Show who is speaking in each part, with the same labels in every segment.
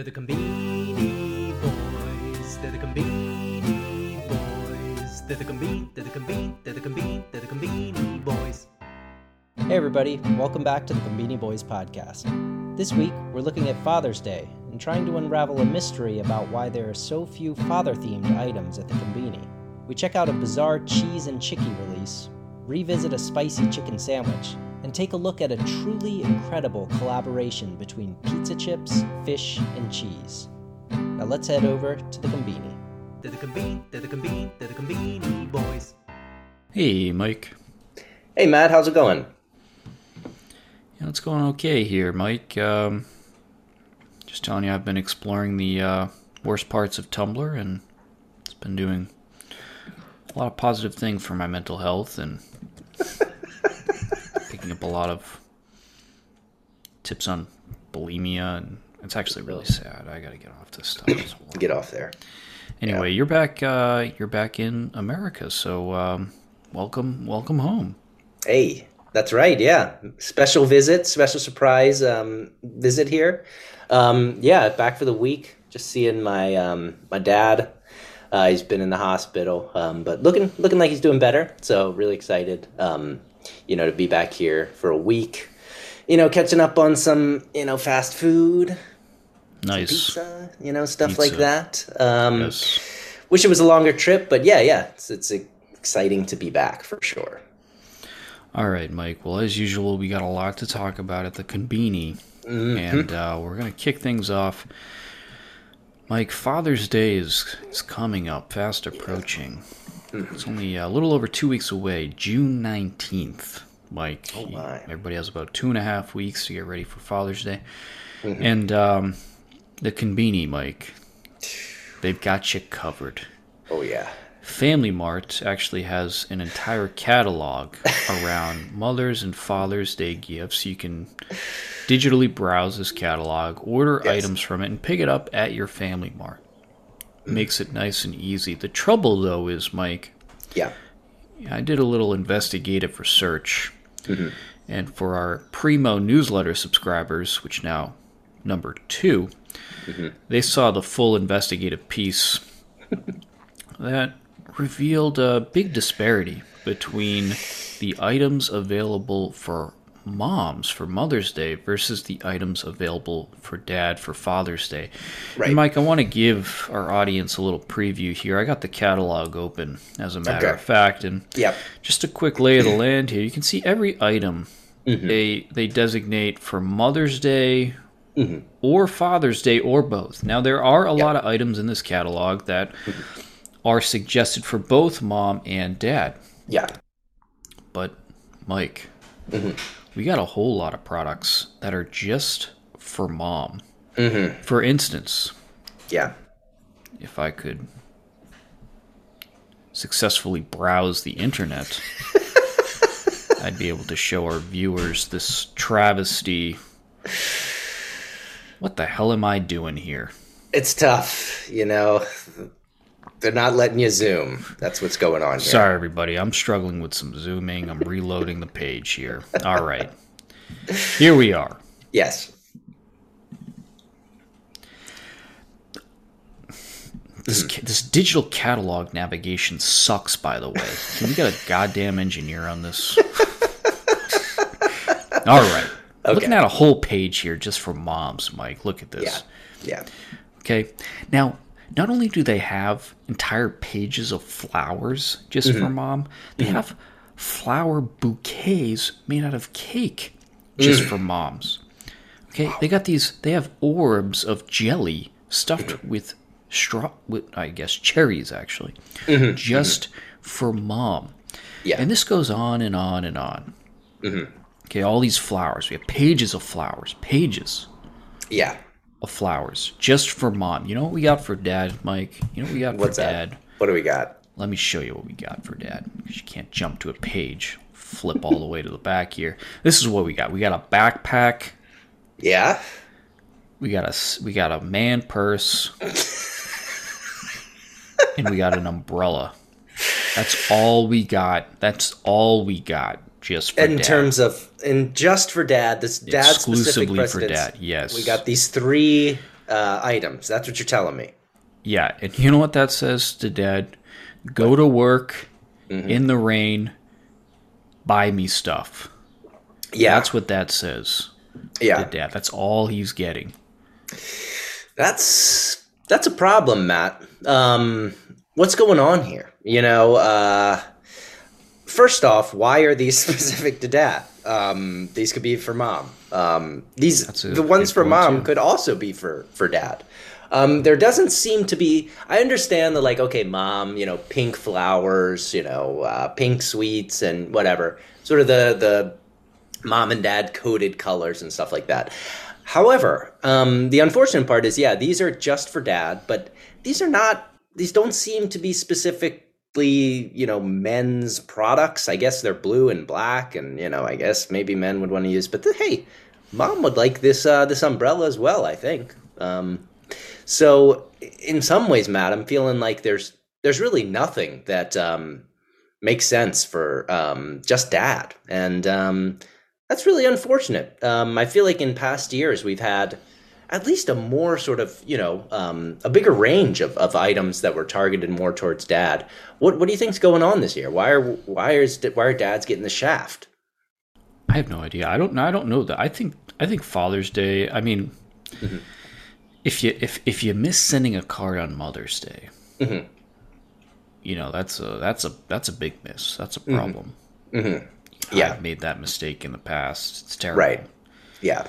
Speaker 1: They're the Conbini Boys. They're the Conbini Boys. They're the Conbini. They're the Conbini. They're the Conbini. They're the Conbini Boys.
Speaker 2: Hey, everybody, welcome back to the Conbini Boys podcast. This week, we're looking at Father's Day and trying to unravel a mystery about why there are so few father themed items at the Conbini. We check out a bizarre cheese and Chiki release, revisit a spicy chicken sandwich, and take a look at a truly incredible collaboration between pizza chips, fish, and cheese. Now let's head over to the Conbini.
Speaker 1: They're the Conbini. They're the Conbini. They're the Conbini Boys.
Speaker 3: Hey, Mike.
Speaker 4: Hey, Matt, how's it going?
Speaker 3: Yeah, it's going okay here, Mike. Um, just telling you, I've been exploring the uh, worst parts of Tumblr, and it's been doing a lot of positive things for my mental health, and picking up a lot of tips on bulimia, and it's actually really sad. I got to get off this stuff. Horrible.
Speaker 4: Get off there.
Speaker 3: Anyway, you're back. Uh, you're back in America, so um, welcome, welcome home.
Speaker 4: Hey, that's right. Yeah, special visit, special surprise um, visit here. Um, yeah, back for the week. Just seeing my um, my dad. Uh, he's been in the hospital, um, but looking looking like he's doing better. So really excited, um, you know, to be back here for a week. You know, catching up on some you know fast food,
Speaker 3: Nice.
Speaker 4: pizza, you know, stuff like that. Um,
Speaker 3: Yes.
Speaker 4: Wish it was a longer trip, but yeah, yeah, it's, it's exciting to be back for sure.
Speaker 3: All right, Mike. Well, as usual, we got a lot to talk about at the Conbini, and uh, we're gonna kick things off. Mike, Father's Day is, is coming up, fast approaching. It's only a little over two weeks away, June nineteenth. Mike,
Speaker 4: Oh, my.
Speaker 3: everybody has about two and a half weeks to get ready for Father's Day, and um, the Conbini, Mike, they've got you covered.
Speaker 4: Oh yeah.
Speaker 3: Family Mart actually has an entire catalog around Mother's and Father's Day gifts. You can digitally browse this catalog, order
Speaker 4: Yes.
Speaker 3: items from it, and pick it up at your Family Mart. Makes it nice and easy. The trouble, though, is, Mike,
Speaker 4: Yeah.
Speaker 3: I did a little investigative research, mm-hmm. and for our Primo newsletter subscribers, which now number 2 mm-hmm. they saw the full investigative piece that revealed a big disparity between the items available for moms for Mother's Day versus the items available for dad for Father's Day.
Speaker 4: Right.
Speaker 3: And Mike, I want to give our audience a little preview here. I got the catalog open, as a matter
Speaker 4: Okay.
Speaker 3: of fact, and
Speaker 4: Yep.
Speaker 3: just a quick lay of the land here. You can see every item mm-hmm. they they designate for Mother's Day mm-hmm. or Father's Day or both. Now there are a lot of items in this catalog that mm-hmm. are suggested for both mom and dad.
Speaker 4: Yeah.
Speaker 3: But Mike, we got a whole lot of products that are just for mom. Mm-hmm. For instance,
Speaker 4: Yeah.
Speaker 3: if I could successfully browse the internet, I'd be able to show our viewers this travesty. What the hell am I doing here?
Speaker 4: It's tough, you know. They're not letting you zoom. That's what's going on here.
Speaker 3: Sorry, everybody. I'm struggling with some zooming. I'm reloading the page here. All right. Here we are.
Speaker 4: Yes.
Speaker 3: This, hmm. this digital catalog navigation sucks, by the way. Can we get a goddamn engineer on this? All right. Looking at a whole page here just for moms, Mike. Look at this.
Speaker 4: Yeah. Yeah.
Speaker 3: Okay. Now, not only do they have entire pages of flowers just for mm-hmm. mom, they mm-hmm. have flower bouquets made out of cake just mm. for moms. Okay. They got these, they have orbs of jelly stuffed mm-hmm. with straw, with, I guess, cherries actually, just for mom.
Speaker 4: Yeah.
Speaker 3: And this goes on and on and on. Okay. All these flowers. We have pages of flowers, pages
Speaker 4: Yeah.
Speaker 3: Of flowers just for mom. You know what we got for dad, Mike? You know what we got
Speaker 4: What's
Speaker 3: for
Speaker 4: that?
Speaker 3: dad?
Speaker 4: What do we got?
Speaker 3: Let me show you what we got for dad. you can't jump to a page. Flip all the way to the back here. This is what we got. We got a backpack.
Speaker 4: Yeah.
Speaker 3: We got a we got a man purse. and we got an umbrella. That's all we got. That's all we got. Just for dad.
Speaker 4: In
Speaker 3: dad.
Speaker 4: terms of, and just for dad, this dad
Speaker 3: exclusively for dad. Yes.
Speaker 4: We got these three uh, items. That's what you're telling me.
Speaker 3: Yeah, and you know what that says to dad? Go to work in the rain, buy me stuff.
Speaker 4: Yeah,
Speaker 3: That's what that says
Speaker 4: yeah.
Speaker 3: to dad. That's all he's getting.
Speaker 4: That's that's a problem, Matt. Um, what's going on here? You know, uh, first off, why are these specific to dad? Um, these could be for mom. Um, these the ones for mom
Speaker 3: too.
Speaker 4: could also be for for dad. Um, there doesn't seem to be. I understand the like, okay, mom, you know, pink flowers, you know, uh, pink sweets and whatever. Sort of the the mom and dad coded colors and stuff like that. However, um, the unfortunate part is, yeah, these are just for dad, but these are not. These don't seem to be specifically, you know, men's products. I guess they're blue and black, and you know, I guess maybe men would want to use. But the, hey, mom would like this uh, this umbrella as well. I think. Um, so, in some ways, Matt, I'm feeling like there's there's really nothing that um, makes sense for um, just dad, and um, that's really unfortunate. Um, I feel like in past years we've had at least a more sort of you know um, a bigger range of, of items that were targeted more towards dad. What what do you think's going on this year? Why are why is why are dads getting the shaft?
Speaker 3: I have no idea. I don't know. I don't know that. I think I think Father's Day. I mean, if you if if you miss sending a card on Mother's Day,
Speaker 4: Mhm.
Speaker 3: you know that's a that's a that's a big miss. That's a problem.
Speaker 4: Yeah,
Speaker 3: I've made that mistake in the past. It's terrible.
Speaker 4: right. Yeah,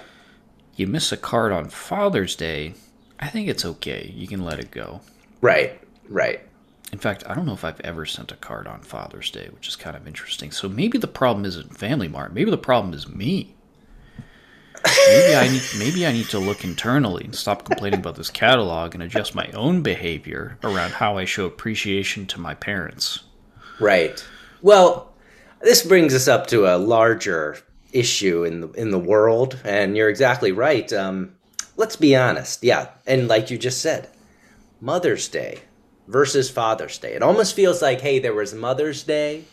Speaker 3: You miss a card on Father's Day. I think it's okay. You can let it go.
Speaker 4: right, right.
Speaker 3: In fact, I don't know if I've ever sent a card on Father's Day, which is kind of interesting. So maybe the problem isn't Family Mart. Maybe the problem is me. Maybe I need maybe I need to look internally and stop complaining about this catalog and adjust my own behavior around how I show appreciation to my parents.
Speaker 4: Right. Well, this brings us up to a larger issue in the in the world, and you're exactly right. Um, let's be honest. Yeah, and like you just said, Mother's Day versus Father's Day. It almost feels like, hey, there was Mother's Day.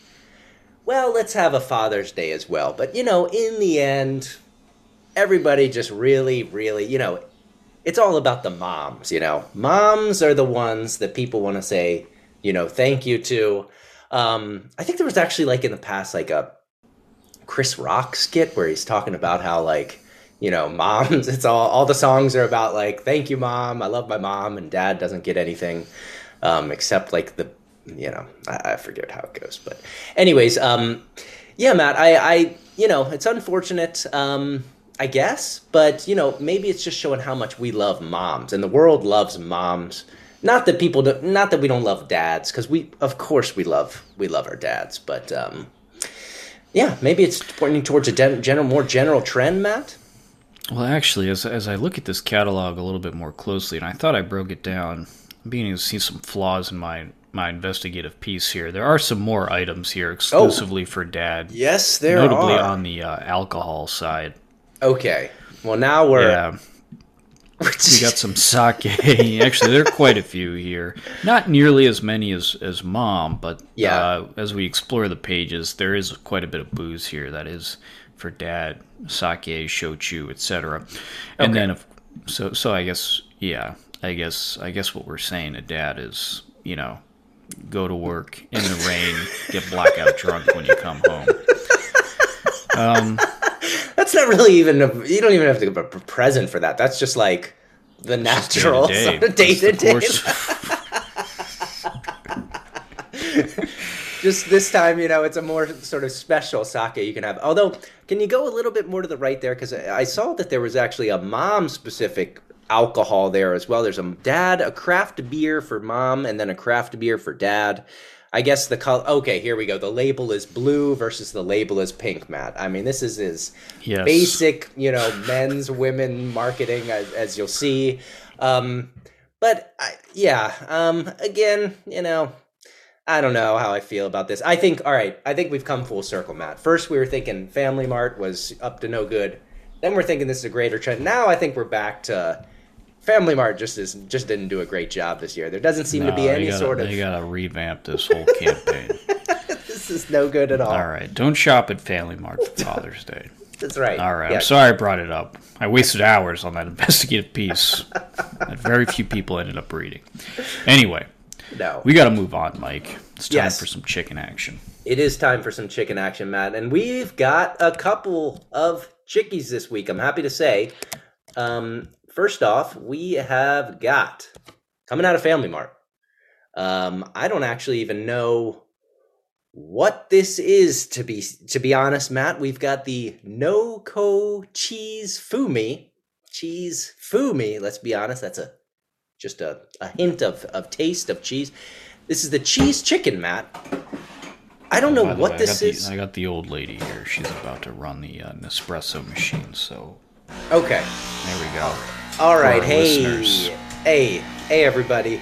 Speaker 4: Well, let's have a Father's Day as well. But you know, in the end, everybody just really, really, you know, it's all about the moms, you know. Moms are the ones that people want to say, you know, thank you to. Um, I think there was actually like in the past like a Chris Rock skit where he's talking about how like, you know, moms, it's all all the songs are about like, thank you, mom, I love my mom, and dad doesn't get anything. Um, except like the you know, I, I forget how it goes. But anyways, um yeah, Matt, I, I you know, it's unfortunate. Um I guess, but you know, maybe it's just showing how much we love moms, and the world loves moms. Not that people, do, not that we don't love dads, because we, of course, we love we love our dads. But um, yeah, maybe it's pointing towards a gen- more general trend, Matt.
Speaker 3: Well, actually, as as I look at this catalog a little bit more closely, and I thought I broke it down, I'm beginning to see some flaws in my my investigative piece here. There are some more items here exclusively for dad,
Speaker 4: Yes, there are.
Speaker 3: notably
Speaker 4: are.
Speaker 3: on the uh, alcohol side.
Speaker 4: okay, well now we're
Speaker 3: Yeah, we got some sake. Actually, there are quite a few here. Not nearly as many as as mom, but
Speaker 4: Yeah.
Speaker 3: uh, as we explore the pages, there is quite a bit of booze here that is for dad, sake, shochu, etc. And then, if, so so I guess yeah, I guess I guess what we're saying to dad is you know go to work in the rain, get blackout drunk when you come home.
Speaker 4: that's not really even. A, you don't even have to give a present for that. That's just like the natural
Speaker 3: Day-to-day.
Speaker 4: sort of day to day. just this time, you know, it's a more sort of special sake you can have. Although, can you go a little bit more to the right there? Because I saw that there was actually a mom specific alcohol there as well. There's a dad, a craft beer for mom, and then a craft beer for dad. I guess the color. Okay, here we go. The label is blue versus the label is pink, Matt. I mean, this is is
Speaker 3: Yes.
Speaker 4: basic, you know, men's women marketing as, as you'll see. Um, but I, yeah, um, again, you know, I don't know how I feel about this. I think, all right, I think we've come full circle, Matt. First, we were thinking Family Mart was up to no good. Then we're thinking this is a greater trend. Now I think we're back to Family Mart just is just didn't do a great job this year. There doesn't seem to be any
Speaker 3: gotta,
Speaker 4: sort of
Speaker 3: They gotta revamp this whole campaign.
Speaker 4: this is no good at all.
Speaker 3: All right, don't shop at Family Mart for Father's Day.
Speaker 4: That's right.
Speaker 3: All right.
Speaker 4: Yeah.
Speaker 3: I'm sorry I brought it up. I wasted hours on that investigative piece that very few people ended up reading. Anyway,
Speaker 4: No.
Speaker 3: we got to move on, Mike. It's time
Speaker 4: Yes.
Speaker 3: for some chicken action.
Speaker 4: It is time for some chicken action, Matt, and we've got a couple of Chikis this week. I'm happy to say. Um, first off, we have got coming out of Family Mart. Um, I don't actually even know what this is to be to be honest, Matt. We've got the Noco cheese fumi cheese fumi. Let's be honest, that's a just a, a hint of, of taste of cheese. This is the cheese chicken, Matt. I don't know
Speaker 3: the
Speaker 4: what
Speaker 3: way,
Speaker 4: this
Speaker 3: I
Speaker 4: is.
Speaker 3: The, I got the old lady here. She's about to run the uh, Nespresso machine. So
Speaker 4: Okay.
Speaker 3: there we go.
Speaker 4: All
Speaker 3: our
Speaker 4: Hey.
Speaker 3: listeners.
Speaker 4: Hey. Hey, everybody.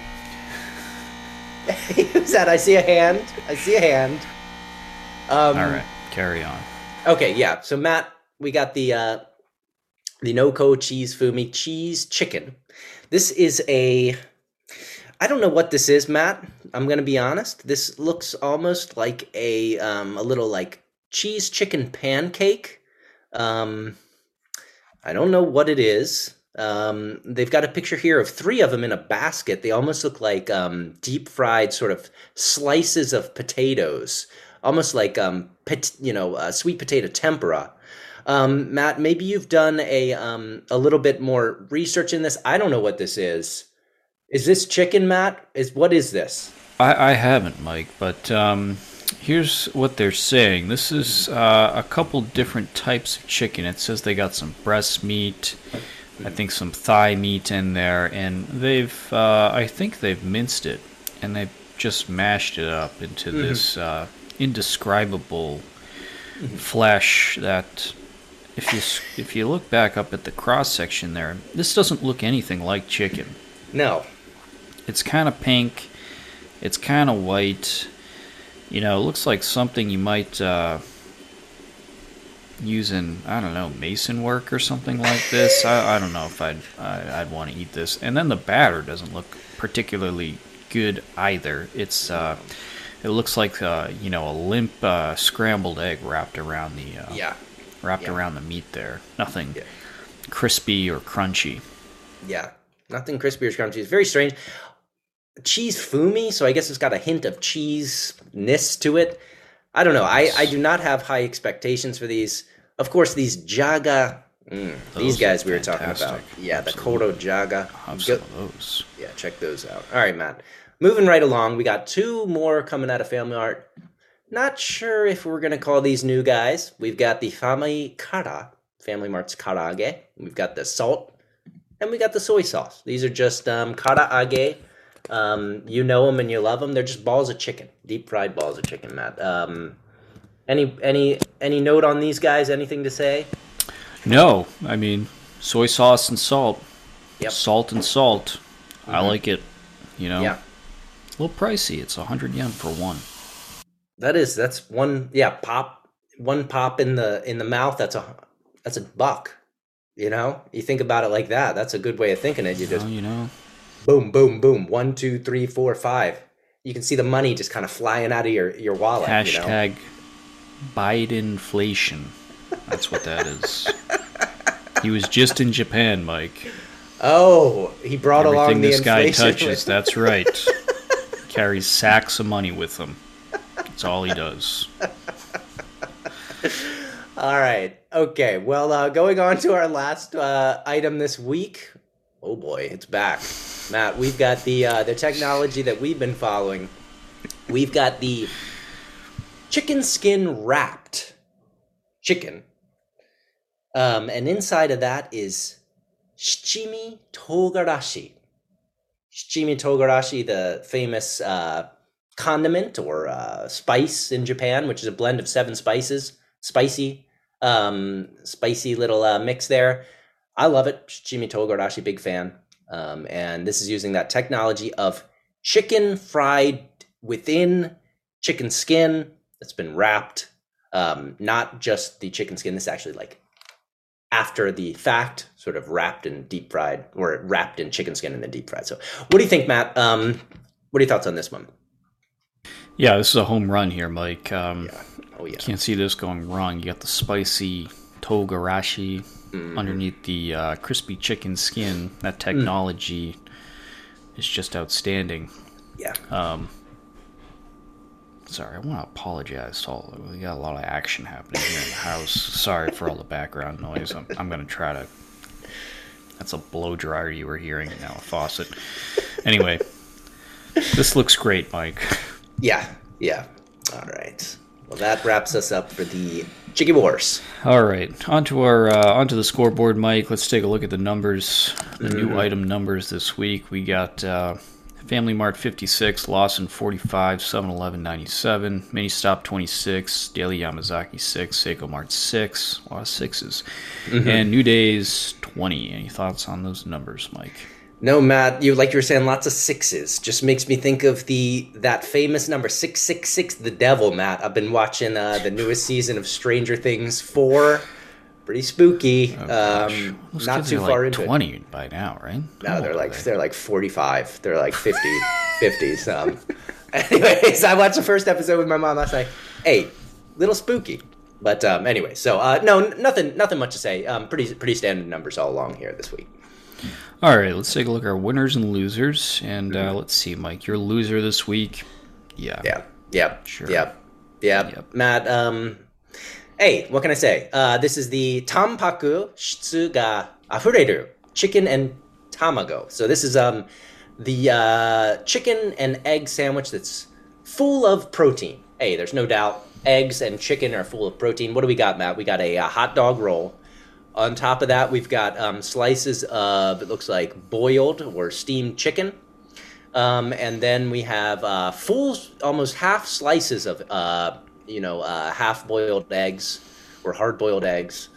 Speaker 4: Hey, who's that? I see a hand. I see a hand. Um,
Speaker 3: All right, carry on.
Speaker 4: Okay, yeah. So Matt, we got the uh the Noco cheese fumi cheese chicken. This is a I don't know what this is, Matt. I'm going to be honest. This looks almost like a um a little like cheese chicken pancake. Um I don't know what it is. Um, they've got a picture here of three of them in a basket. They almost look like um, deep fried sort of slices of potatoes, almost like um, you know, uh, sweet potato tempura. Um, Matt, maybe you've done a um, a little bit more research in this. I don't know what this is. Is this chicken, Matt? Is what is this?
Speaker 3: I, I haven't, Mike, but um, here's what they're saying. This is uh, a couple different types of chicken. It says they got some breast meat, I think some thigh meat in there, and they've, uh, I think they've minced it, and they've just mashed it up into this uh, indescribable flesh that. If you if you look back up at the cross section there, this doesn't look anything like chicken.
Speaker 4: No.
Speaker 3: It's kind of pink. It's kind of white. You know, it looks like something you might uh, use in I don't know mason work or something like this. I, I don't know if I'd I, I'd want to eat this. And then the batter doesn't look particularly good either. It's uh, it looks like uh, you know a limp uh, scrambled egg wrapped around the uh,
Speaker 4: Yeah.
Speaker 3: wrapped
Speaker 4: yeah.
Speaker 3: around the meat there. Nothing
Speaker 4: Yeah.
Speaker 3: crispy or crunchy.
Speaker 4: Yeah, nothing crispy or crunchy. It's very strange. Cheese fumi, so I guess it's got a hint of cheese-ness to it. I don't know. I, I do not have high expectations for these. Of course, these Jaga, mm, these guys we were talking about. Yeah, the
Speaker 3: Absolutely.
Speaker 4: Kodo Jaga.
Speaker 3: Have
Speaker 4: Go-
Speaker 3: some of those.
Speaker 4: yeah, check those out. All right, Matt. Moving right along, we got two more coming out of Family Mart. Not sure if we're going to call these new guys. We've got the Family Kara, Family Mart's Karaage. We've got the salt, and we got the soy sauce. These are just um, Karaage. Um, you know them and you love them. They're just balls of chicken, deep fried balls of chicken, Matt. Um, any any any note on these guys? Anything to say?
Speaker 3: No, I mean soy sauce and salt.
Speaker 4: Yep.
Speaker 3: Salt and salt. I like it. You know,
Speaker 4: Yeah,
Speaker 3: a little pricey. It's a hundred yen for one.
Speaker 4: that is that's one. Yeah, pop one pop in the in the mouth. That's a that's a buck. You know, you think about it like that. That's a good way of thinking it. You just
Speaker 3: Well, you know,
Speaker 4: boom, boom, boom. One, two, three, four, five. You can see the money just kind of flying out of your your wallet. You know?
Speaker 3: hashtag Bidenflation. That's what that is. he was just in Japan, Mike.
Speaker 4: Oh, he brought along the
Speaker 3: this guy touches,
Speaker 4: with-
Speaker 3: that's right. Carries sacks of money with him. That's all he does.
Speaker 4: All right. Okay. Well, uh, going on to our last uh, item this week. Oh boy, it's back, Matt. We've got the uh, the technology that we've been following. We've got the chicken skin wrapped chicken, um, and inside of that is shichimi togarashi. Shichimi togarashi, the famous uh, condiment or uh, spice in Japan, which is a blend of seven spices, spicy, um, spicy little uh, mix there. I love it. Shichimi togarashi, big fan. Um, and this is using that technology of chicken fried within chicken skin that's been wrapped. Um, not just the chicken skin. This is actually like after the fact, sort of wrapped in deep fried or wrapped in chicken skin and then deep fried. So, what do you think, Matt? Um, what are your thoughts on this one?
Speaker 3: Yeah, this is a home run here, Mike. Um,
Speaker 4: Oh yeah.
Speaker 3: Can't see this going wrong. You got the spicy togarashi underneath the uh, crispy chicken skin. That technology is just outstanding.
Speaker 4: Yeah.
Speaker 3: Um, Sorry, I want to apologize to all. We got a lot of action happening here in the house. Sorry for all the background noise. I'm, I'm going to try to. That's a blow dryer you were hearing now, a faucet. Anyway, this looks great, Mike.
Speaker 4: yeah. Yeah. All right. Well, that wraps us up for the Chiki Wars.
Speaker 3: All right, onto our uh, onto the scoreboard, Mike. Let's take a look at the numbers, the new item numbers this week. We got uh, Family Mart 56, Lawson 45, 7-Eleven 97, Mini Stop 26, Daily Yamazaki 6, Seicomart 6, a lot of 6s and New Days 20. Any thoughts on those numbers, Mike?
Speaker 4: No, Matt, you like you were saying, lots of sixes. Just makes me think of the that famous number six six six, the devil. Matt, I've been watching uh, the newest season of Stranger Things four. Pretty spooky. um,
Speaker 3: Those
Speaker 4: not too
Speaker 3: are
Speaker 4: far
Speaker 3: like
Speaker 4: into it.
Speaker 3: 20 by now, right?
Speaker 4: No, they're like
Speaker 3: they?
Speaker 4: they're like forty five. They're like 50, 50s. Um, anyways, I watched the first episode with my mom last night. Hey, little spooky. But um, anyway, so uh, no, nothing, nothing much to say. Um, pretty, pretty standard numbers all along here this week.
Speaker 3: All right, let's take a look at our winners and losers. And uh, let's see, Mike, your loser this week. Yeah.
Speaker 4: Mm-hmm. Yeah. Yep.
Speaker 3: Sure.
Speaker 4: Yep. Yep.
Speaker 3: Yep.
Speaker 4: Matt, um, hey, what can I say? Uh, this is the Tampaku Shitsu ga Afureru chicken and tamago. So this is um, the uh, chicken and egg sandwich that's full of protein. Hey, there's no doubt eggs and chicken are full of protein. What do we got, Matt? We got a, uh hot dog roll. On top of that, we've got um, slices of, it looks like boiled or steamed chicken. Um, and then we have uh, full, almost half slices of, uh, you know, uh, half boiled eggs or hard boiled eggs.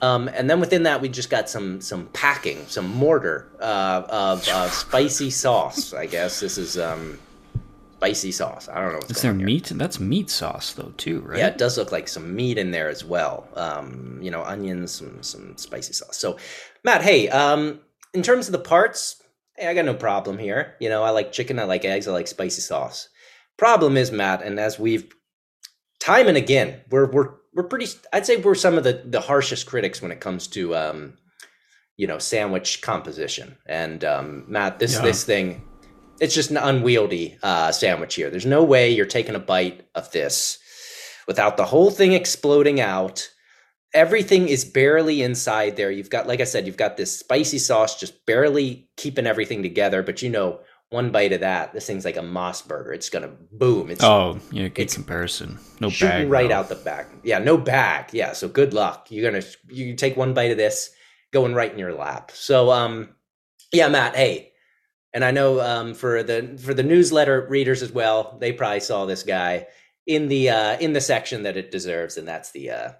Speaker 4: Um, and then within that, we just got some some packing, some mortar uh, of uh, spicy sauce. I guess this is um, spicy sauce. I don't know what's
Speaker 3: Is
Speaker 4: going
Speaker 3: there meat? That's meat sauce, though, too, right?
Speaker 4: Yeah, it does look like some meat in there as well. Um, you know, onions, some some spicy sauce. So, Matt, hey, um, in terms of the parts, hey, I got no problem here. You know, I like chicken, I like eggs, I like spicy sauce. Problem is, Matt, and as we've time and again, we're we're we're pretty. I'd say we're some of the the harshest critics when it comes to um, you know, sandwich composition. And um, Matt, this
Speaker 3: Yeah.
Speaker 4: this thing, it's just an unwieldy uh, sandwich here. There's no way you're taking a bite of this without the whole thing exploding out. Everything is barely inside there. You've got, like I said, you've got this spicy sauce just barely keeping everything together. But you know, one bite of that, this thing's like a Mos Burger. It's gonna boom. It's
Speaker 3: Oh, yeah, good
Speaker 4: It's
Speaker 3: comparison. No
Speaker 4: shooting
Speaker 3: bag.
Speaker 4: right out the back. Yeah, no bag. Yeah, so good luck. You're gonna you take one bite of this, going right in your lap. So um, yeah, Matt. Hey, and I know um for the for the newsletter readers as well, they probably saw this guy in the uh in the section that it deserves, and that's the uh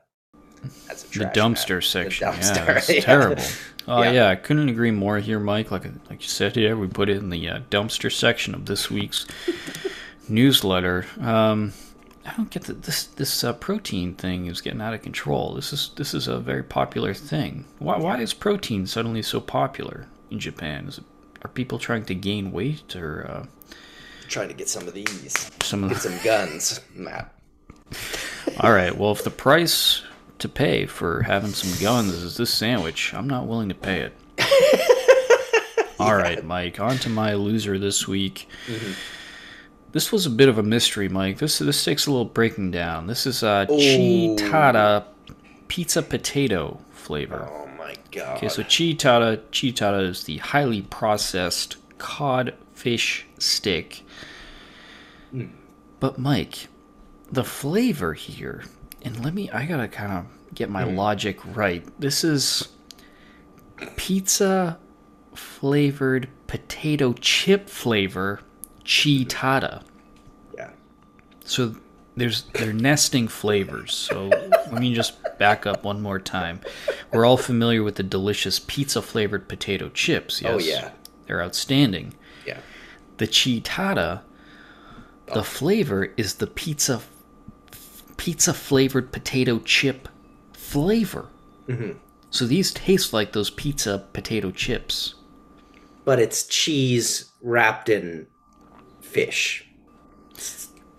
Speaker 4: that's a
Speaker 3: The dumpster section.
Speaker 4: The dumpster.
Speaker 3: Yeah, that's
Speaker 4: yeah.
Speaker 3: terrible. Oh
Speaker 4: Yeah.
Speaker 3: yeah. I couldn't agree more here, Mike. Like like you said here, we put it in the uh, dumpster section of this week's newsletter. Um, I don't get that this this uh, protein thing is getting out of control. This is this is a very popular thing. Why why is protein suddenly so popular in Japan? Is it, are people trying to gain weight or uh,
Speaker 4: Trying to get some of these,
Speaker 3: some of
Speaker 4: get some guns, Matt.
Speaker 3: All right. Well, if the price to pay for having some guns is this sandwich, I'm not willing to pay it. All right, Mike. On to my loser this week. This was a bit of a mystery, Mike. This this takes a little breaking down. This is uh, Cheetara pizza potato flavor.
Speaker 4: Oh god.
Speaker 3: Okay, so Cheetara Cheetara is the highly processed cod fish stick. Hmm. But Mike, the flavor here, and let me I gotta kind of get my hmm. logic right. This is pizza flavored potato chip flavor Cheetara.
Speaker 4: yeah.
Speaker 3: So there's they're nesting flavors. So let me just back up one more time. We're all familiar with the delicious pizza flavored potato chips. Oh, yes?
Speaker 4: Oh, yeah.
Speaker 3: they're outstanding.
Speaker 4: Yeah.
Speaker 3: The cheetara, the oh. flavor is the pizza pizza flavored potato chip flavor. Mm-hmm. So these taste like those pizza potato chips.
Speaker 4: But it's cheese wrapped in fish.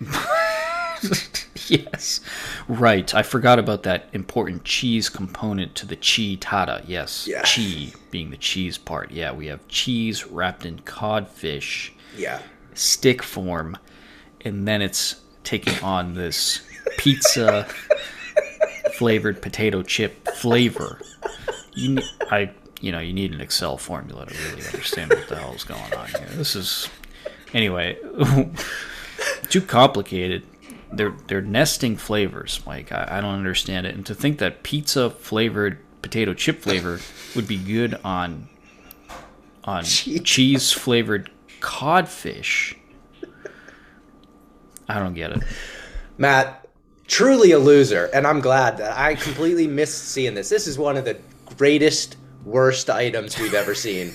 Speaker 3: yes, right. I forgot about that important cheese component to the chi tara. Yes,
Speaker 4: Yeah.
Speaker 3: chi being the cheese part. Yeah, we have cheese wrapped in codfish,
Speaker 4: Yeah.
Speaker 3: stick form, and then it's taking on this pizza flavored potato chip flavor. You, I, you know, you need an Excel formula to really understand what the hell is going on here. This is, anyway, too complicated. They're they're nesting flavors, Mike. I, I don't understand it. And to think that pizza flavored potato chip flavor would be good on on cheese flavored codfish. I don't get it.
Speaker 4: Matt, truly a loser, and I'm glad that I completely missed seeing this. This is one of the greatest, worst items we've ever seen.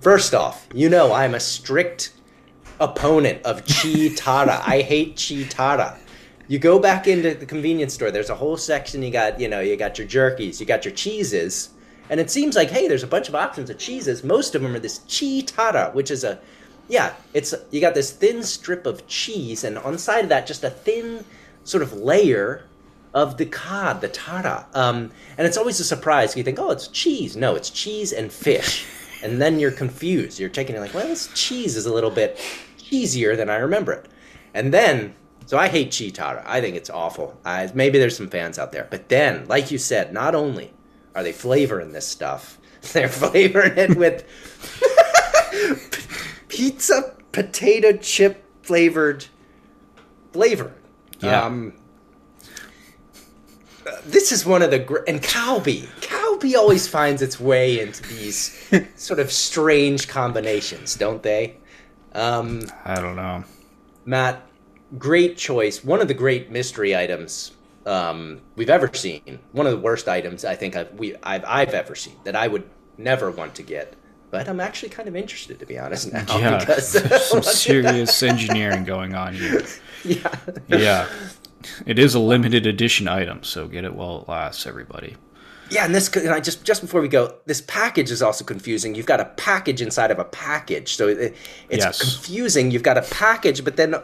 Speaker 4: First off, you know I'm a strict opponent of chi tara. I hate chi tara. You go back into the convenience store. There's a whole section. You got, you know, you got your jerkies, you got your cheeses, and it seems like, hey, there's a bunch of options of cheeses. Most of them are this chi tara, which is a, yeah, it's you got this thin strip of cheese, and on the side of that, just a thin sort of layer of the cod, the tara. Um, and it's always a surprise. You think, oh, it's cheese. No, it's cheese and fish. And then you're confused. You're taking it like, well, this cheese is a little bit cheesier than I remember it. And then, so I hate chi tara. I think it's awful. I, maybe there's some fans out there. But then, like you said, not only are they flavoring this stuff, they're flavoring it with pizza potato chip flavored flavor.
Speaker 3: Yeah.
Speaker 4: Um, this is one of the gr- and Calbee. Calbee always finds its way into these sort of strange combinations, don't they? Um,
Speaker 3: I don't know.
Speaker 4: Matt, great choice. One of the great mystery items um, we've ever seen. One of the worst items I think I've, we, I've, I've ever seen that I would never want to get. But I'm actually kind of interested, to be honest, now.
Speaker 3: Yeah,
Speaker 4: because
Speaker 3: there's some serious engineering going on here.
Speaker 4: yeah.
Speaker 3: Yeah, it is a limited edition item, so get it while it lasts, everybody.
Speaker 4: Yeah, and this and I just just before we go, this package is also confusing. You've got a package inside of a package, so it, it's
Speaker 3: Yes.
Speaker 4: confusing. You've got a package, but then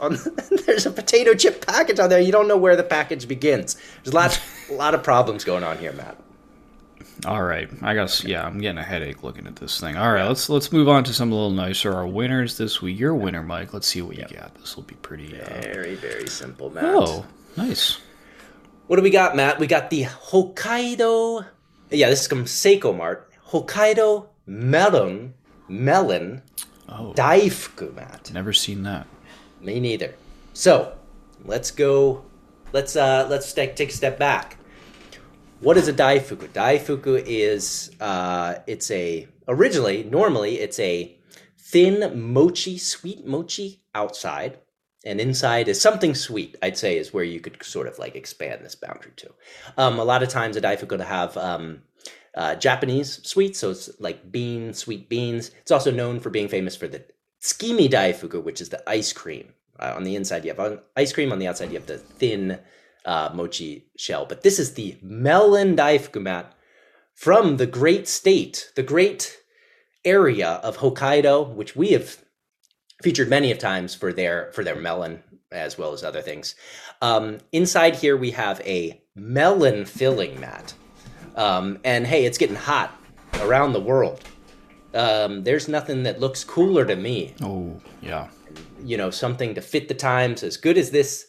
Speaker 4: on, there's a potato chip package on there. You don't know where the package begins. There's a lot a lot of problems going on here, Matt.
Speaker 3: All right, I guess yeah, I'm getting a headache looking at this thing. All right, let's let's move on to something a little nicer. Our winners this week. Your winner, Mike. Let's see what you got. This will be pretty. Uh...
Speaker 4: Very very simple, Matt.
Speaker 3: Oh, nice.
Speaker 4: What do we got, Matt? We got the Hokkaido. Yeah, this is from Seicomart. Hokkaido melon melon
Speaker 3: Oh,
Speaker 4: daifuku, Matt.
Speaker 3: never seen that.
Speaker 4: Me neither. So let's go. Let's uh, let's take take a step back. What is a daifuku? Daifuku is uh, it's a originally normally it's a thin mochi, sweet mochi outside, and inside is something sweet. I'd say is where you could sort of like expand this boundary to. Um, a lot of times a daifuku to have um, uh, Japanese sweets, so it's like bean, sweet beans. It's also known for being famous for the Yukimi daifuku, which is the ice cream. Uh, on the inside, you have ice cream. On the outside, you have the thin uh, mochi shell. But this is the melon daifuku Matt from the great state, the great area of Hokkaido, which we have featured many of times for their for their melon as well as other things. Um, inside here, we have a melon filling Matt. Um, and hey, it's getting hot around the world. Um, there's nothing that looks cooler to me.
Speaker 3: Oh, yeah.
Speaker 4: You know, something to fit the times as good as this.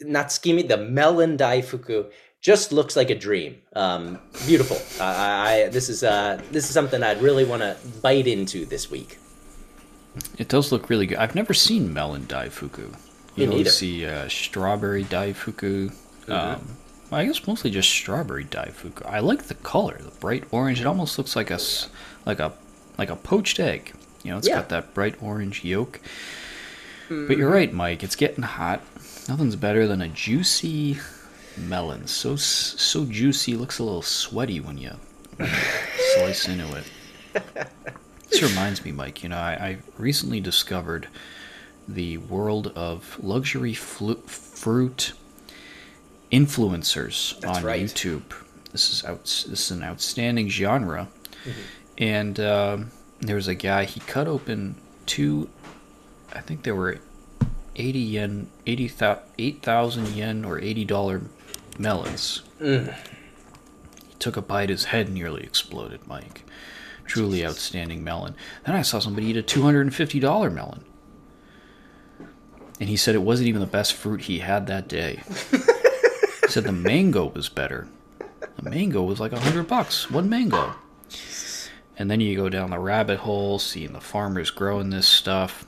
Speaker 4: Not skimmy, the melon daifuku just looks like a dream. Um, beautiful. I, I, I this is uh, this is something I'd really want to bite into this week.
Speaker 3: It does look really good. I've never seen melon daifuku.
Speaker 4: Me
Speaker 3: You always
Speaker 4: neither.
Speaker 3: see uh, strawberry daifuku.
Speaker 4: Mm-hmm.
Speaker 3: Um, I guess mostly just strawberry daifuku. I like the color, the bright orange. It almost looks like a like a like a poached egg. You know, it's
Speaker 4: Yeah.
Speaker 3: got that bright orange yolk. But you're right, Mike. It's getting hot. Nothing's better than a juicy melon. So so juicy, looks a little sweaty when you slice into it. This reminds me, Mike. You know, I, I recently discovered the world of luxury flu- fruit influencers
Speaker 4: That's
Speaker 3: on
Speaker 4: right.
Speaker 3: YouTube. This is out. This is an outstanding genre,
Speaker 4: Mm-hmm.
Speaker 3: and um there was a guy. He cut open two. I think they were 80 yen, 80, 8,000 yen or $80 melons. He took a bite, his head nearly exploded, Mike. Truly outstanding melon. Then I saw somebody eat a $250 melon. And he said it wasn't even the best fruit he had that day. he said the mango was better. The mango was like a hundred bucks, one mango. And then you go down the rabbit hole, seeing the farmers growing this stuff.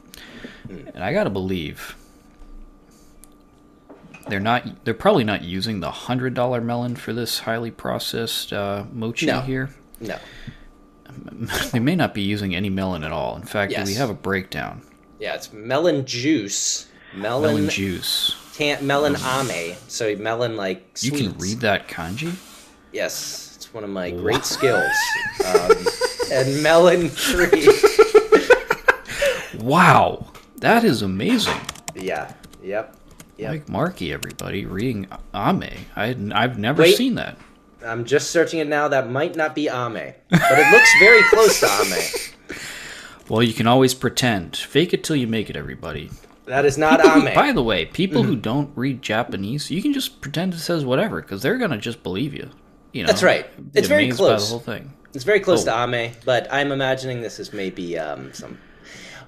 Speaker 3: And I gotta believe they're not. They're probably not using the hundred dollar melon for this highly processed uh, mochi
Speaker 4: No.
Speaker 3: here.
Speaker 4: No.
Speaker 3: They may not be using any melon at all. In fact,
Speaker 4: Yes.
Speaker 3: we have a breakdown.
Speaker 4: Yeah, it's melon juice. Melon,
Speaker 3: Melon juice.
Speaker 4: Tan- melon ame. So melon like
Speaker 3: You can read that kanji.
Speaker 4: Yes, it's one of my great skills. Um, and melon tree.
Speaker 3: Wow, that is amazing.
Speaker 4: yeah. Yep. Yep.
Speaker 3: Mike Markey, everybody, reading Ame. I, I've never
Speaker 4: Wait.
Speaker 3: seen that.
Speaker 4: I'm just searching it now. That might not be ame, but it looks very close to ame.
Speaker 3: Well, you can always pretend. Fake it till you make it, everybody.
Speaker 4: That is not
Speaker 3: People who-
Speaker 4: ame.
Speaker 3: by the way, people
Speaker 4: Mm-hmm.
Speaker 3: who don't read Japanese, you can just pretend it says whatever because they're gonna just believe you. You know,
Speaker 4: That's right. It's very close.
Speaker 3: the whole thing.
Speaker 4: It's very close
Speaker 3: Oh.
Speaker 4: to ame, but I'm imagining this is maybe um, some.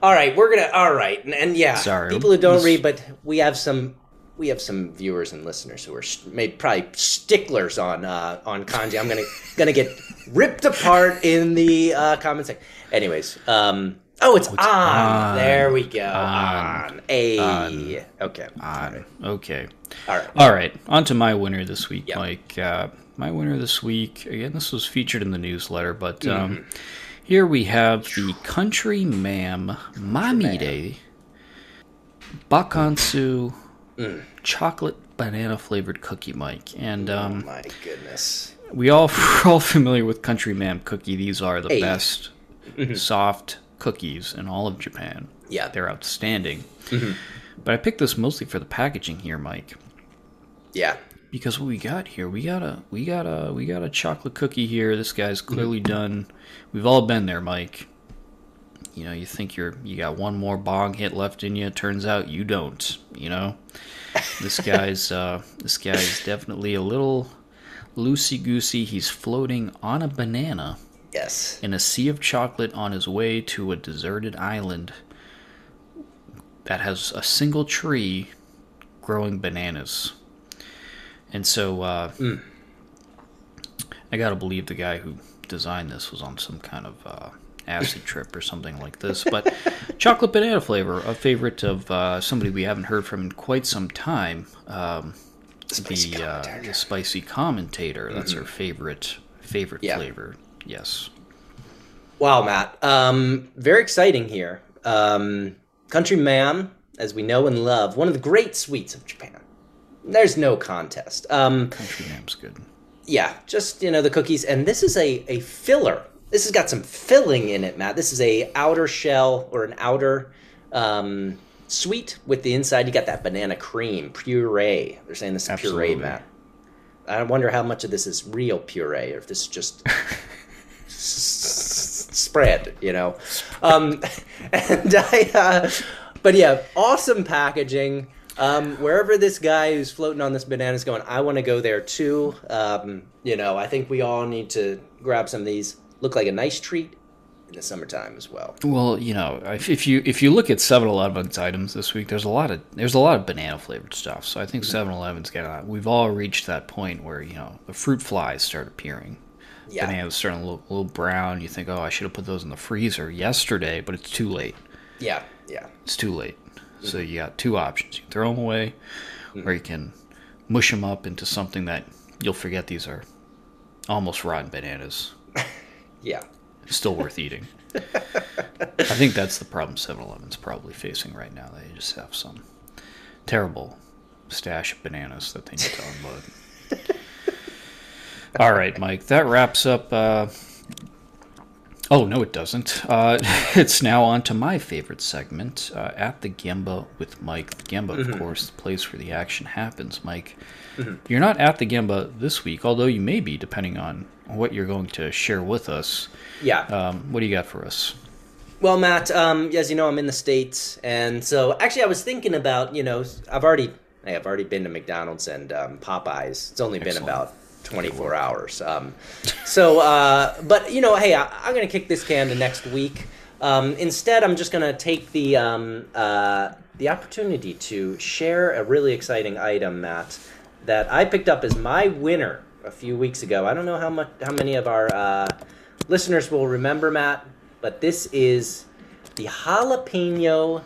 Speaker 4: All right, we're gonna. All right, and, and yeah,
Speaker 3: Sorry.
Speaker 4: people who don't read, but we have some. We have some viewers and listeners who are maybe probably sticklers on uh, on kanji. I'm gonna gonna get ripped apart in the uh, comment section. Anyways, um, oh, it's, on.
Speaker 3: on.
Speaker 4: There we go.
Speaker 3: On.
Speaker 4: On. A. Okay.
Speaker 3: On. Okay.
Speaker 4: All right.
Speaker 3: All right. On to my winner this week,
Speaker 4: Yeah.
Speaker 3: Mike. Uh, my winner this week, again, this was featured in the newsletter, but
Speaker 4: Mm-hmm.
Speaker 3: um, here we have the Country Ma'am Mamide Bakansu
Speaker 4: Mm.
Speaker 3: chocolate banana flavored cookie, Mike. And um,
Speaker 4: My goodness.
Speaker 3: we all we're all familiar with Country Ma'am cookie. These are the
Speaker 4: Hey.
Speaker 3: best soft cookies in all of Japan.
Speaker 4: Mm-hmm. Yeah. Mm-hmm.
Speaker 3: They're outstanding. But I picked this mostly for the packaging here, Mike.
Speaker 4: Yeah.
Speaker 3: Because what we got here, we got a we got a we got a chocolate cookie here. This guy's clearly done. We've all been there, Mike. You know, you think you're you got one more bong hit left in you. Turns out you don't. You know, this guy's uh, this guy's definitely a little loosey goosey. He's floating on a banana
Speaker 4: Yes.
Speaker 3: in a sea of chocolate on his way to a deserted island that has a single tree growing bananas. And so uh, I gotta believe the guy who designed this was on some kind of uh, acid trip or something like this. But chocolate banana flavor, a favorite of uh, somebody we haven't heard from in quite some time. Um,
Speaker 4: Spicy
Speaker 3: the, uh, the spicy commentator. That's her favorite favorite
Speaker 4: Yeah.
Speaker 3: flavor. Yes.
Speaker 4: Wow, Matt. Um, very exciting here. Um, Country Ma'am, as we know and love, one of the great sweets of Japan. There's no contest. Um,
Speaker 3: Country Ma'am's good.
Speaker 4: yeah, just you know the cookies, and this is a a filler. This has got some filling in it, Matt. This is a outer shell or an outer um, sweet with the inside. You got that banana cream puree. They're saying this is
Speaker 3: Absolutely.
Speaker 4: puree, Matt. I wonder how much of this is real puree, or if this is just s- spread, you know. Um, and I, uh, but yeah, awesome packaging. Um, wherever this guy who's floating on this banana is going, I want to go there too. Um, you know, I think we all need to grab some of these. Look like a nice treat in the summertime as well.
Speaker 3: Well, you know, if, if you if you look at 7-Eleven's items this week, there's a lot of there's a lot of banana flavored stuff. So I think mm-hmm. 7-Eleven's got we've all reached that point where you know the fruit flies start appearing.
Speaker 4: Yeah.
Speaker 3: Bananas starting to look a little brown. You think, oh, I should have put those in the freezer yesterday, but it's too late.
Speaker 4: Yeah, yeah,
Speaker 3: It's too late. So mm-hmm. you got two options: you can throw them away, mm-hmm. or you can mush them up into something that you'll forget these are almost rotten bananas.
Speaker 4: yeah.
Speaker 3: still worth eating. I think that's the problem 7-Eleven's probably facing right now. They just have some terrible stash of bananas that they need to unload. All right, Mike, that wraps up. Uh... Oh, no, it doesn't. Uh, it's now on to my favorite segment, uh, At the Gemba with Mike. The Gemba, of course, the place where the action happens, Mike. You're not at the Gemba this week, although you may be, depending on what you're going to share with us.
Speaker 4: Yeah.
Speaker 3: Um, what do you got for us?
Speaker 4: Well, Matt, um, as you know, I'm in the states, and so actually, I was thinking about you know, I've already, hey, I've already been to McDonald's and um, Popeyes. It's only been about 24 hours. Um, so, uh, but you know, hey, I, I'm gonna kick this can to next week. Um, instead, I'm just gonna take the um, uh, the opportunity to share a really exciting item, Matt, that I picked up as my winner a few weeks ago. I don't know how much, how many of our uh, listeners will remember, Matt, but this is the jalapeno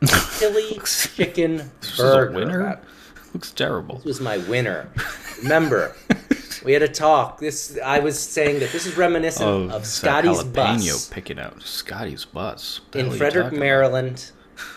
Speaker 4: chili chicken
Speaker 3: This is
Speaker 4: burger.
Speaker 3: a winner.
Speaker 4: Matt.
Speaker 3: Looks terrible.
Speaker 4: This was my winner. Remember, we had a talk. This I was saying that this is reminiscent
Speaker 3: Oh,
Speaker 4: of Scotty's
Speaker 3: jalapeno
Speaker 4: bus
Speaker 3: picking out Scotty's bus. What
Speaker 4: in Frederick,
Speaker 3: talking about?
Speaker 4: Maryland.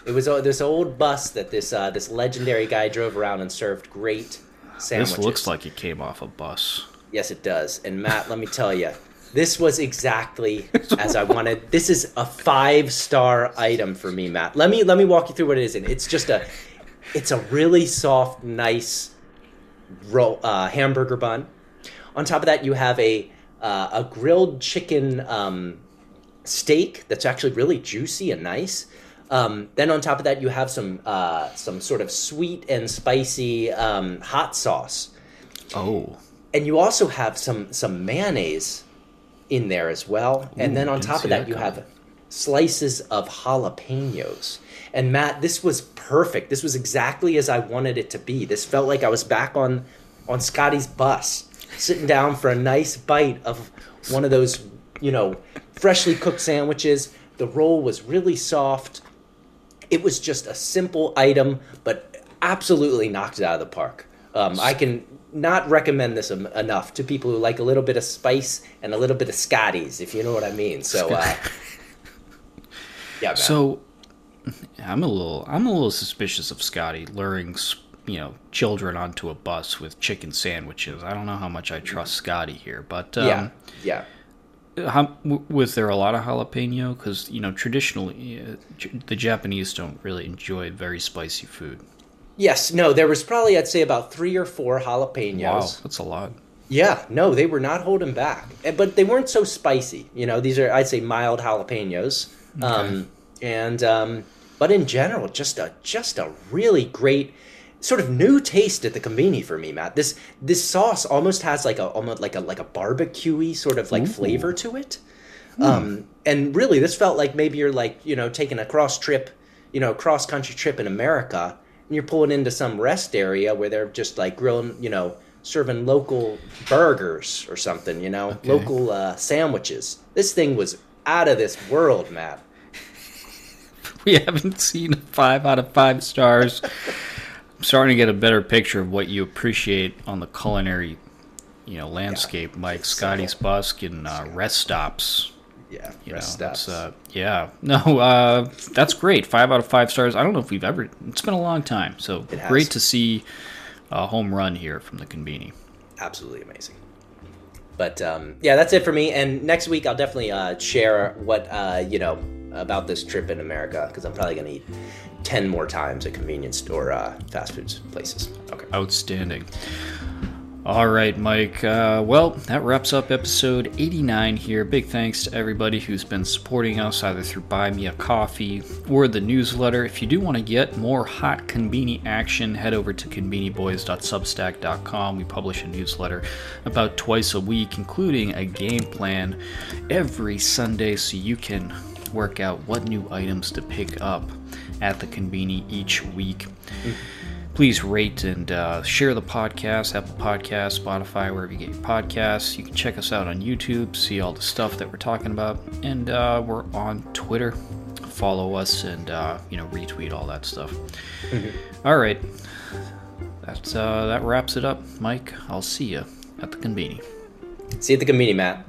Speaker 4: It was uh, this old bus that this uh, this legendary guy drove around and served great sandwiches.
Speaker 3: This looks like it came off a bus.
Speaker 4: Yes, it does. And Matt, let me tell you, this was exactly as I wanted. This is a five star item for me, Matt. Let me let me walk you through what it is. And it's just a, it's a really soft, nice, roll, uh, hamburger bun. On top of that, you have a uh, a grilled chicken um, steak that's actually really juicy and nice. Um, then on top of that, you have some uh, some sort of sweet and spicy um, hot sauce
Speaker 3: Oh,
Speaker 4: and you also have some some mayonnaise in there as well. and
Speaker 3: Ooh,
Speaker 4: then on top of that,
Speaker 3: that
Speaker 4: you have slices of jalapenos. And Matt, this was perfect. This was exactly as I wanted it to be. This felt like I was back on on Scotty's bus, sitting down for a nice bite of one of those, you know, freshly cooked sandwiches. The roll was really soft. It was just a simple item, but absolutely knocked it out of the park. Um, I can not recommend this em- enough to people who like a little bit of spice and a little bit of Scotties, if you know what I mean. So, uh, yeah, man.
Speaker 3: so I'm a little I'm a little suspicious of Scotty luring you know children onto a bus with chicken sandwiches. I don't know how much I trust Scotty here, but um,
Speaker 4: yeah, yeah.
Speaker 3: How, was there a lot of jalapeno? Because you know, traditionally, uh, the Japanese don't really enjoy very spicy food.
Speaker 4: Yes, no, there was probably, I'd say, about three or four jalapenos.
Speaker 3: Wow, that's a lot.
Speaker 4: Yeah, no, they were not holding back, but they weren't so spicy. You know, these are I'd say mild jalapenos, um, and um, but in general, just a just a really great sort of new taste at the conbini for me, Matt. This this sauce almost has like a almost like a like a barbecuey sort of like flavor to it, um, and really this felt like maybe you're like you know taking a cross trip, you know, cross country trip in America, and you're pulling into some rest area where they're just like grilling, you know, serving local burgers or something, you know,
Speaker 3: Okay.
Speaker 4: local uh, sandwiches. This thing was out of this world, Matt.
Speaker 3: We haven't seen five out of five stars. Starting to get a better picture of what you appreciate on the culinary, you know, landscape, Mike. Scotty's. Busk and uh, rest stops.
Speaker 4: Yeah,
Speaker 3: You
Speaker 4: rest
Speaker 3: know, that's,
Speaker 4: stops.
Speaker 3: uh, yeah, no, uh, that's great. Five out of five stars. I don't know if we've ever. It's been a long time, so great to see a home run here from the conbini.
Speaker 4: absolutely amazing. But um, yeah, that's it for me. And next week I'll definitely uh, share what uh, you know about this trip in America because I'm probably gonna eat ten more times at convenience store uh, fast foods places. Okay.
Speaker 3: Outstanding. All right, Mike. Uh, well, that wraps up episode 89 here. Big thanks to everybody who's been supporting us either through Buy Me a Coffee or the newsletter. If you do want to get more hot Conbini action, head over to conbiniboys.substack.com. We publish a newsletter about twice a week, including a game plan every Sunday so you can work out what new items to pick up at the Conbini each week. Please rate and uh, share the podcast apple podcast spotify wherever you get your podcasts. You can check us out on youtube see all the stuff that we're talking about. And uh, we're on twitter. Follow us and uh, you know retweet all that stuff. All right. That's uh, that wraps it up. Mike i'll see you at the conbini.
Speaker 4: See you at the conbini, Matt.